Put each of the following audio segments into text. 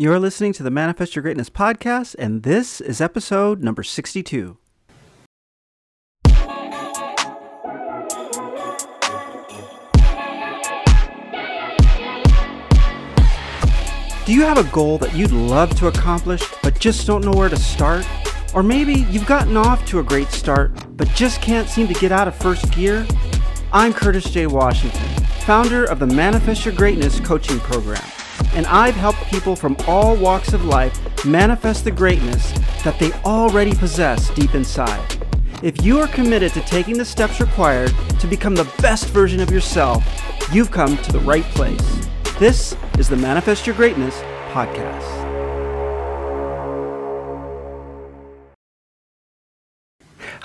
You're listening to the Manifest Your Greatness podcast, and this is episode number 62. Do you have a goal that you'd love to accomplish, but just don't know where to start? Or maybe you've gotten off to a great start, but just can't seem to get out of first gear? I'm Curtis J. Washington, founder of the Manifest Your Greatness coaching program, and I've helped people from all walks of life manifest the greatness that they already possess deep inside. If you are committed to taking the steps required to become the best version of yourself, you've come to the right place. This is the Manifest Your Greatness podcast.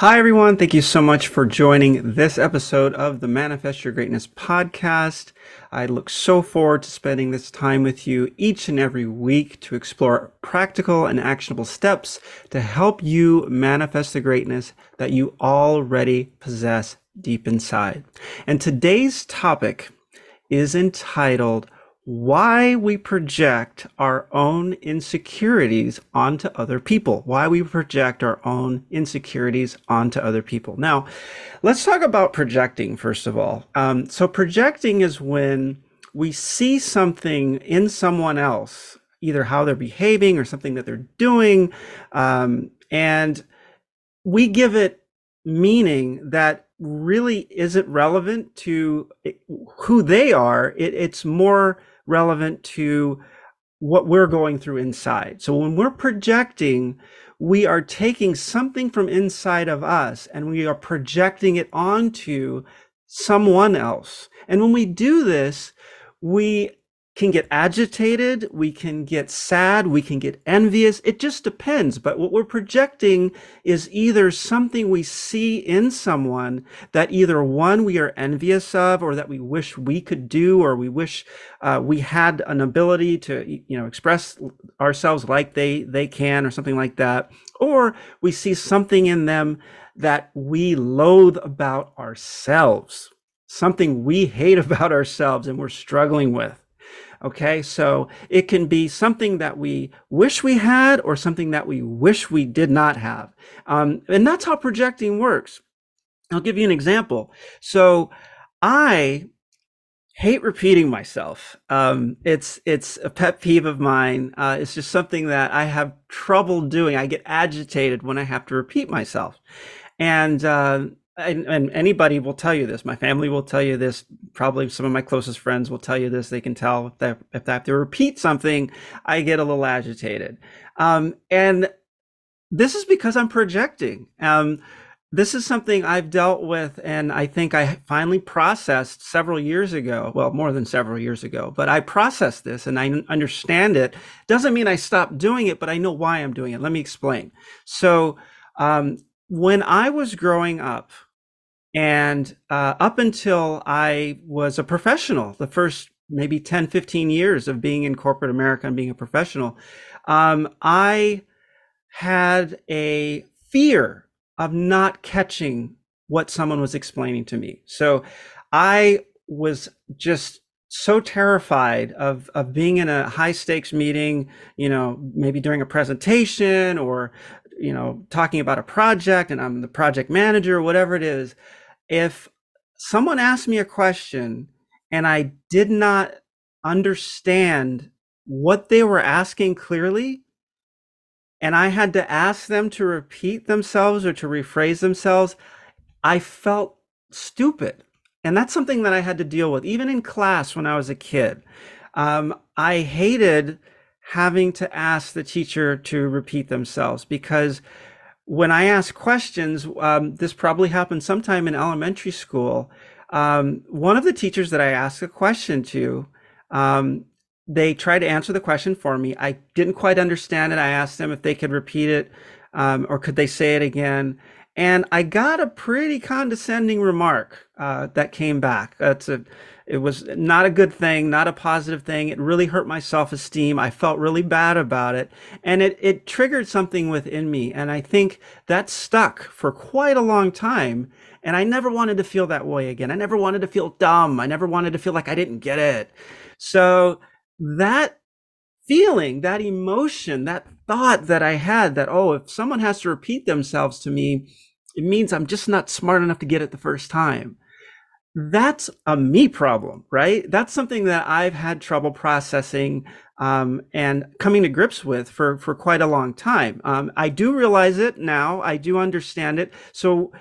Hi, everyone. Thank you so much for joining this episode of the Manifest Your Greatness podcast. I look so forward to spending this time with you each and every week to explore practical and actionable steps to help you manifest the greatness that you already possess deep inside. And today's topic is entitled why we project our own insecurities onto other people, why we project our own insecurities onto other people. Now, let's talk about projecting first of all. Um, so, projecting is when we see something in someone else, either how they're behaving or something that they're doing, um, and we give it meaning that really isn't relevant to who they are. It, it's more relevant to what we're going through inside. So when we're projecting, we are taking something from inside of us and we are projecting it onto someone else. And when we do this, we can get agitated, we can get sad, we can get envious. It just depends. But what we're projecting is either something we see in someone that either one we are envious of or that we wish we could do or we wish uh, we had an ability to you know express ourselves like they they can or something like that or we see something in them that we loathe about ourselves something we hate about ourselves and we're struggling with Okay, so it can be something that we wish we had or something that we wish we did not have. Um, and that's how projecting works. I'll give you an example. So I hate repeating myself. Um, it's it's a pet peeve of mine. Uh, it's just something that I have trouble doing. I get agitated when I have to repeat myself, and uh, and, and, anybody will tell you this. My family will tell you this. Probably some of my closest friends will tell you this. They can tell if, they, if I have to repeat something, I get a little agitated. Um, and this is because I'm projecting. Um, this is something I've dealt with, and I think I finally processed several years ago. Well, more than several years ago, but I processed this and I understand it. Doesn't mean I stopped doing it, but I know why I'm doing it. Let me explain. So, um, when I was growing up, and uh, up until I was a professional, the first maybe 10, 15 years of being in corporate America and being a professional, um, I had a fear of not catching what someone was explaining to me. So I was just so terrified of of being in a high stakes meeting you know maybe during a presentation or you know talking about a project and i'm the project manager or whatever it is if someone asked me a question and I did not understand what they were asking clearly, and I had to ask them to repeat themselves or to rephrase themselves, I felt stupid. And that's something that I had to deal with, even in class when I was a kid. Um, I hated having to ask the teacher to repeat themselves because when I ask questions, um, this probably happened sometime in elementary school. Um, one of the teachers that I asked a question to, um, they tried to answer the question for me. I didn't quite understand it. I asked them if they could repeat it um, or could they say it again. And I got a pretty condescending remark uh, that came back. That's a it was not a good thing, not a positive thing. It really hurt my self esteem. I felt really bad about it. And it, it triggered something within me. And I think that stuck for quite a long time. And I never wanted to feel that way again. I never wanted to feel dumb. I never wanted to feel like I didn't get it. So that feeling, that emotion, that thought that I had that, oh, if someone has to repeat themselves to me, it means I'm just not smart enough to get it the first time. That's a me problem, right? That's something that I've had trouble processing um, and coming to grips with for for quite a long time. Um, I do realize it now. I do understand it. So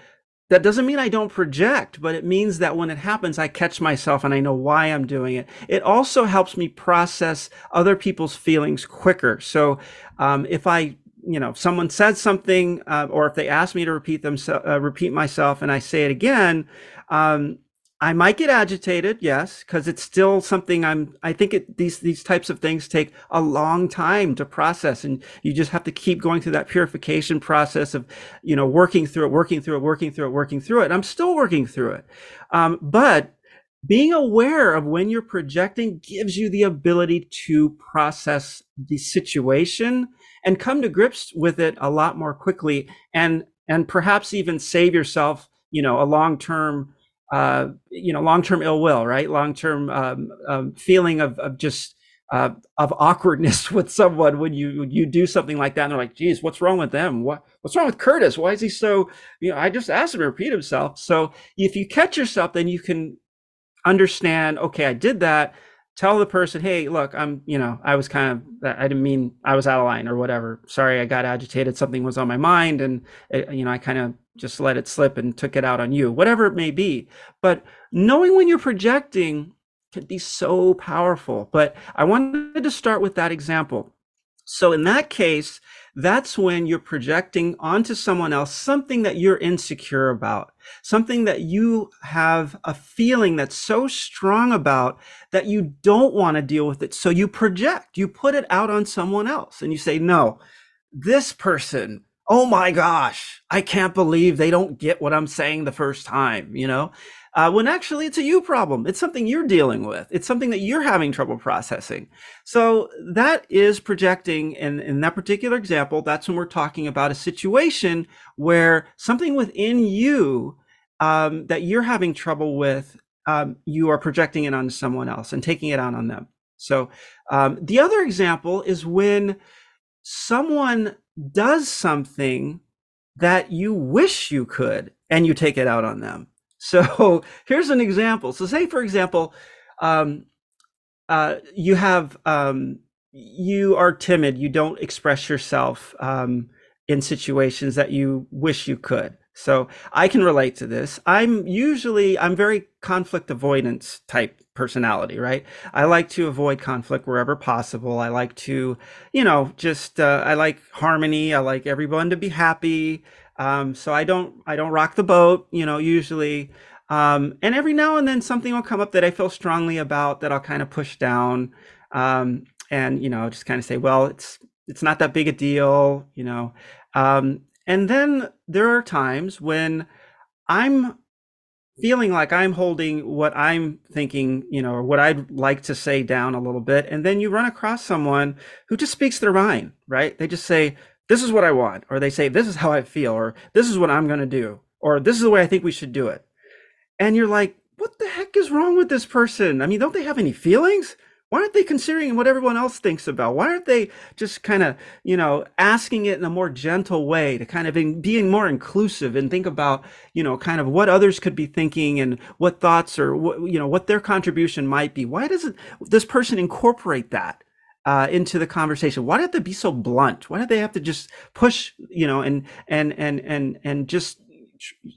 that doesn't mean I don't project, but it means that when it happens, I catch myself and I know why I'm doing it. It also helps me process other people's feelings quicker. So um, if I you know, if someone says something, uh, or if they ask me to repeat them, uh, repeat myself, and I say it again, um, I might get agitated, yes, because it's still something I'm. I think it, these these types of things take a long time to process, and you just have to keep going through that purification process of, you know, working through it, working through it, working through it, working through it. I'm still working through it, um, but being aware of when you're projecting gives you the ability to process the situation and come to grips with it a lot more quickly, and and perhaps even save yourself, you know, a long term uh, you know, long-term ill will, right? Long-term um, um, feeling of, of just uh, of awkwardness with someone when you when you do something like that. And they're like, "Geez, what's wrong with them? What what's wrong with Curtis? Why is he so?" You know, I just asked him to repeat himself. So if you catch yourself, then you can understand. Okay, I did that. Tell the person, "Hey, look, I'm you know, I was kind of I didn't mean I was out of line or whatever. Sorry, I got agitated. Something was on my mind, and it, you know, I kind of just let it slip and took it out on you, whatever it may be. But knowing when you're projecting can be so powerful. But I wanted to start with that example. So in that case, that's when you're projecting onto someone else something that you're insecure about, something that you have a feeling that's so strong about that you don't want to deal with it. So you project, you put it out on someone else and you say, no, this person oh my gosh, I can't believe they don't get what I'm saying the first time, you know? Uh, when actually it's a you problem. It's something you're dealing with. It's something that you're having trouble processing. So that is projecting. And in that particular example, that's when we're talking about a situation where something within you um, that you're having trouble with, um, you are projecting it onto someone else and taking it out on them. So um, the other example is when someone does something that you wish you could and you take it out on them. So here's an example. So say, for example, um, uh, you have um, you are timid. You don't express yourself um, in situations that you wish you could. So I can relate to this. I'm usually I'm very conflict avoidance type personality, right? I like to avoid conflict wherever possible. I like to, you know, just uh, I like harmony. I like everyone to be happy. Um, so I don't I don't rock the boat, you know, usually. Um, and every now and then something will come up that I feel strongly about that I'll kind of push down. Um, and you know, just kind of say, well, it's it's not that big a deal, you know. Um, and then there are times when I'm feeling like I'm holding what I'm thinking, you know, or what I'd like to say down a little bit. And then you run across someone who just speaks their mind, right? They just say, this is what I want. Or they say, this is how I feel. Or this is what I'm going to do. Or this is the way I think we should do it. And you're like, what the heck is wrong with this person? I mean, don't they have any feelings? why aren't they considering what everyone else thinks about why aren't they just kind of you know asking it in a more gentle way to kind of in, being more inclusive and think about you know kind of what others could be thinking and what thoughts or what you know what their contribution might be why doesn't this person incorporate that uh, into the conversation. Why do they be so blunt? Why do they have to just push you know and and and and and just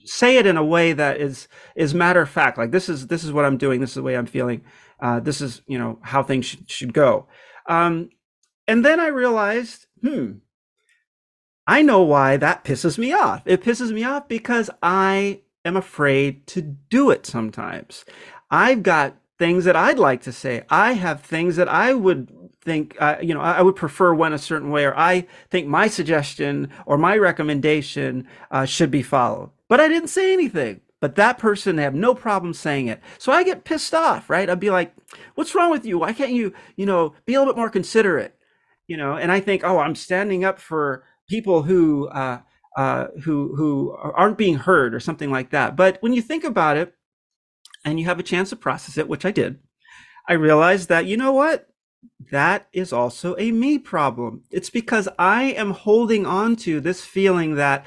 say it in a way that is is matter of fact like this is this is what i'm doing. This is the way i'm feeling. Uh, this is you know how things should, should go. Um, and then i realized hmm i know why that pisses me off. It pisses me off because i am afraid to do it sometimes. I've got things that i'd like to say. I have things that i would think uh, you know i would prefer one a certain way or i think my suggestion or my recommendation uh, should be followed. But i didn't say anything. But that person have no problem saying it. So i get pissed off right? I'd be like what's wrong with you? Why can't you you know be a little bit more considerate? You know and i think oh i'm standing up for people who uh, uh, who who aren't being heard or something like that. But when you think about it and you have a chance to process it which i did i realized that you know what that is also a me problem. It's because I am holding on to this feeling that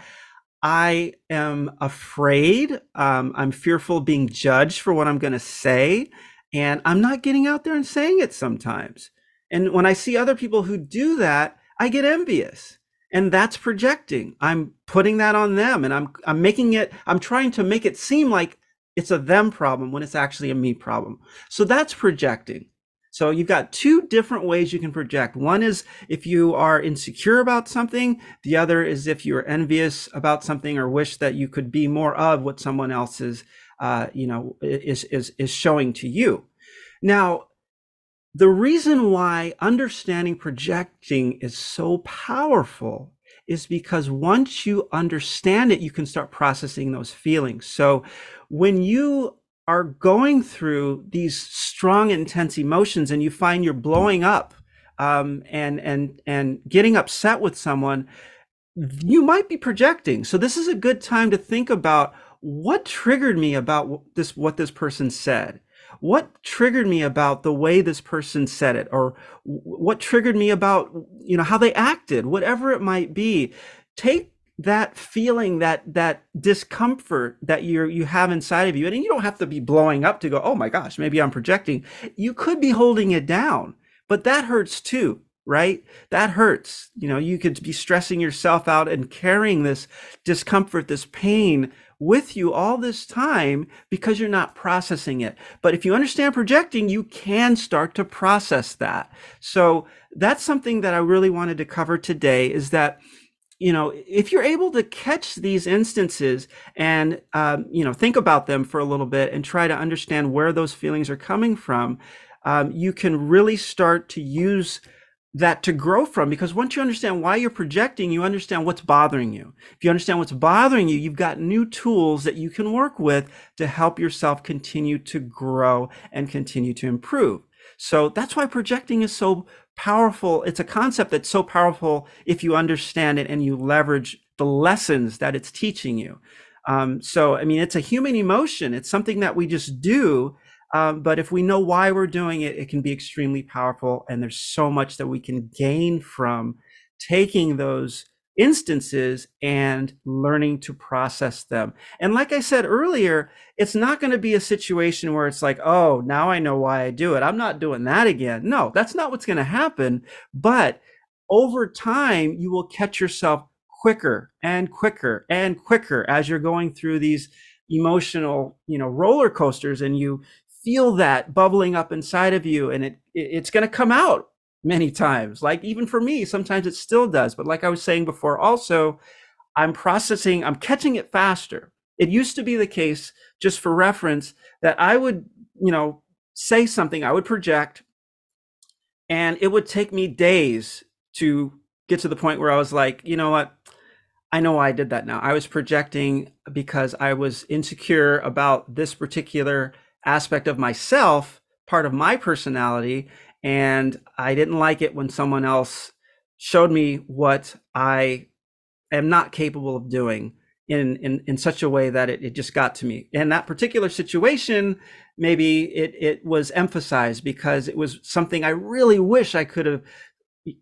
I am afraid. Um, I'm fearful of being judged for what I'm going to say. And I'm not getting out there and saying it sometimes. And when I see other people who do that, I get envious. And that's projecting. I'm putting that on them and I'm I'm making it I'm trying to make it seem like it's a them problem when it's actually a me problem. So that's projecting. So you've got two different ways you can project. One is if you are insecure about something. The other is if you're envious about something or wish that you could be more of what someone else is, uh, you know, is, is, is showing to you. Now, the reason why understanding projecting is so powerful is because once you understand it, you can start processing those feelings. So when you are going through these strong, intense emotions and you find you're blowing up um, and and and getting upset with someone, you might be projecting. So this is a good time to think about what triggered me about this what this person said what triggered me about the way this person said it or what triggered me about you know how they acted whatever it might be take that feeling that that discomfort that you you have inside of you and you don't have to be blowing up to go oh my gosh maybe i'm projecting you could be holding it down but that hurts too right that hurts you know you could be stressing yourself out and carrying this discomfort this pain with you all this time because you're not processing it. But if you understand projecting, you can start to process that. So that's something that I really wanted to cover today is that you know if you're able to catch these instances and um, you know think about them for a little bit and try to understand where those feelings are coming from um, you can really start to use that to grow from because once you understand why you're projecting, you understand what's bothering you. If you understand what's bothering you, you've got new tools that you can work with to help yourself continue to grow and continue to improve. So that's why projecting is so powerful. It's a concept that's so powerful if you understand it and you leverage the lessons that it's teaching you. Um, so, I mean, it's a human emotion. It's something that we just do um, but if we know why we're doing it, it can be extremely powerful. And there's so much that we can gain from taking those instances and learning to process them. And like I said earlier, it's not going to be a situation where it's like, oh, now I know why I do it. I'm not doing that again. No, that's not what's going to happen. But over time, you will catch yourself quicker and quicker and quicker as you're going through these emotional you know roller coasters and you feel that bubbling up inside of you and it, it's going to come out many times like even for me sometimes it still does but like i was saying before also i'm processing i'm catching it faster it used to be the case just for reference that i would you know say something i would project and it would take me days to get to the point where i was like you know what I know why I did that now. I was projecting because I was insecure about this particular aspect of myself, part of my personality. And I didn't like it when someone else showed me what I am not capable of doing in, in, in such a way that it, it just got to me. In that particular situation, maybe it, it was emphasized because it was something I really wish I could have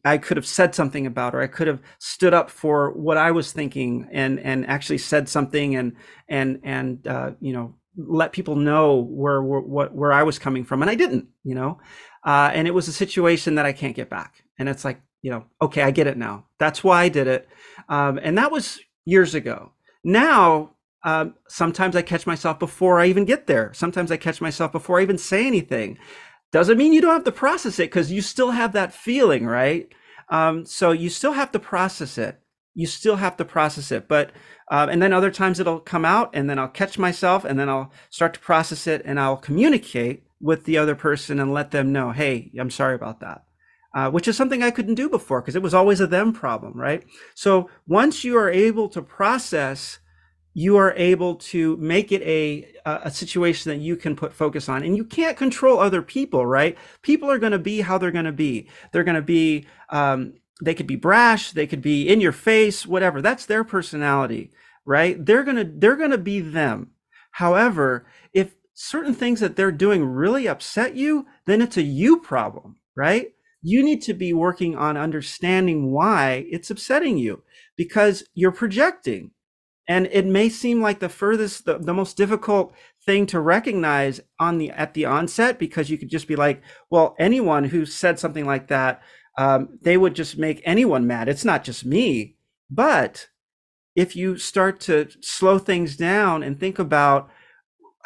I could have said something about, or I could have stood up for what I was thinking and and actually said something and and and uh, you know let people know where, where what where I was coming from, and I didn't, you know. Uh, and it was a situation that I can't get back. And it's like, you know, okay, I get it now. That's why I did it, um, and that was years ago. Now, um, sometimes I catch myself before I even get there. Sometimes I catch myself before I even say anything. Doesn't mean you don't have to process it because you still have that feeling, right? Um, so you still have to process it. You still have to process it, but uh, and then other times it'll come out and then I'll catch myself and then I'll start to process it and I'll communicate with the other person and let them know, hey, I'm sorry about that. Uh, which is something I couldn't do before because it was always a them problem, right? So once you are able to process, you are able to make it a a situation that you can put focus on, and you can't control other people, right? People are going to be how they're going to be. They're going to be um, they could be brash they could be in your face whatever that's their personality right they're to they're going to be them however if certain things that they're doing really upset you then it's a you problem right you need to be working on understanding why it's upsetting you because you're projecting. And it may seem like the furthest, the, the most difficult thing to recognize on the at the onset because you could just be like, well, anyone who said something like that, um, they would just make anyone mad. It's not just me. But if you start to slow things down and think about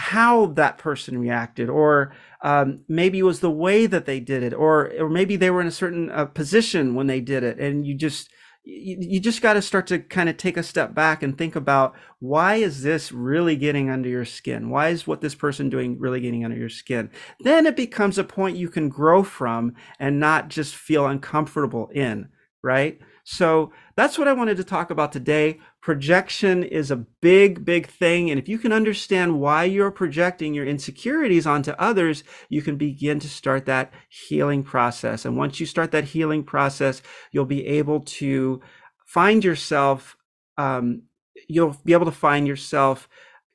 how that person reacted or um, maybe it was the way that they did it or or maybe they were in a certain uh, position when they did it and you just you, you just got to start to kind of take a step back and think about why is this really getting under your skin? Why is what this person doing really getting under your skin? Then it becomes a point you can grow from and not just feel uncomfortable in right so that's what I wanted to talk about today. Projection is a big, big thing. And if you can understand why you're projecting your insecurities onto others, you can begin to start that healing process. And once you start that healing process, you'll be able to find yourself, um, you'll be able to find yourself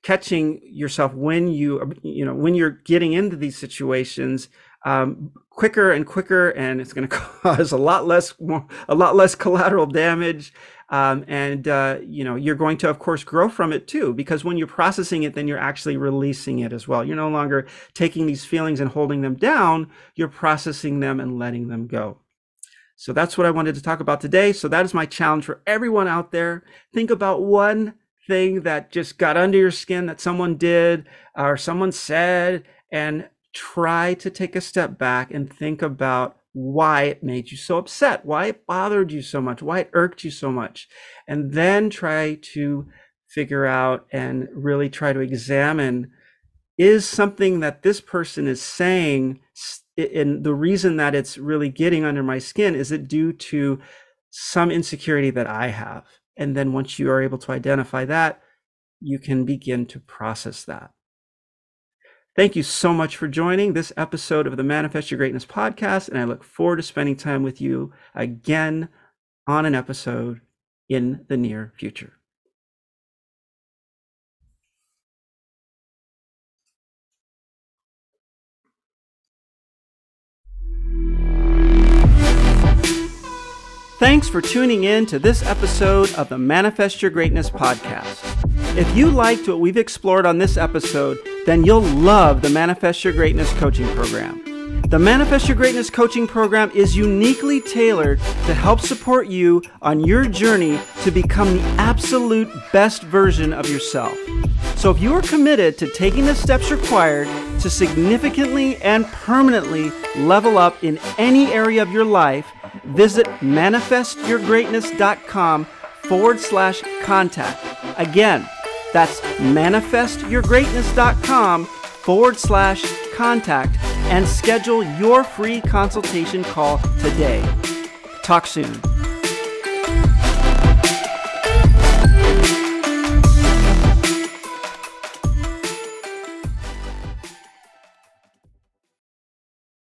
catching yourself when you, you know, when you're getting into these situations um, quicker and quicker, and it's going to cause a lot less more, a lot less collateral damage. Um, and uh, you know you're going to, of course, grow from it too, because when you're processing it, then you're actually releasing it as well. You're no longer taking these feelings and holding them down. You're processing them and letting them go. So that's what I wanted to talk about today. So that is my challenge for everyone out there. Think about one thing that just got under your skin that someone did or someone said and try to take a step back and think about why it made you so upset, why it bothered you so much, why it irked you so much, and then try to figure out and really try to examine is something that this person is saying and the reason that it's really getting under my skin is it due to some insecurity that I have? And then once you are able to identify that you can begin to process that Thank you so much for joining this episode of the Manifest Your Greatness podcast, and I look forward to spending time with you again on an episode in the near future. Thanks for tuning in to this episode of the Manifest Your Greatness podcast. If you liked what we've explored on this episode, then you'll love the Manifest Your Greatness coaching program. The Manifest Your Greatness coaching program is uniquely tailored to help support you on your journey to become the absolute best version of yourself. So if you are committed to taking the steps required to significantly and permanently level up in any area of your life, visit manifestyourgreatness.com forward slash contact. Again, that's manifestyourgreatness.com forward slash contact and schedule your free consultation call today. Talk soon.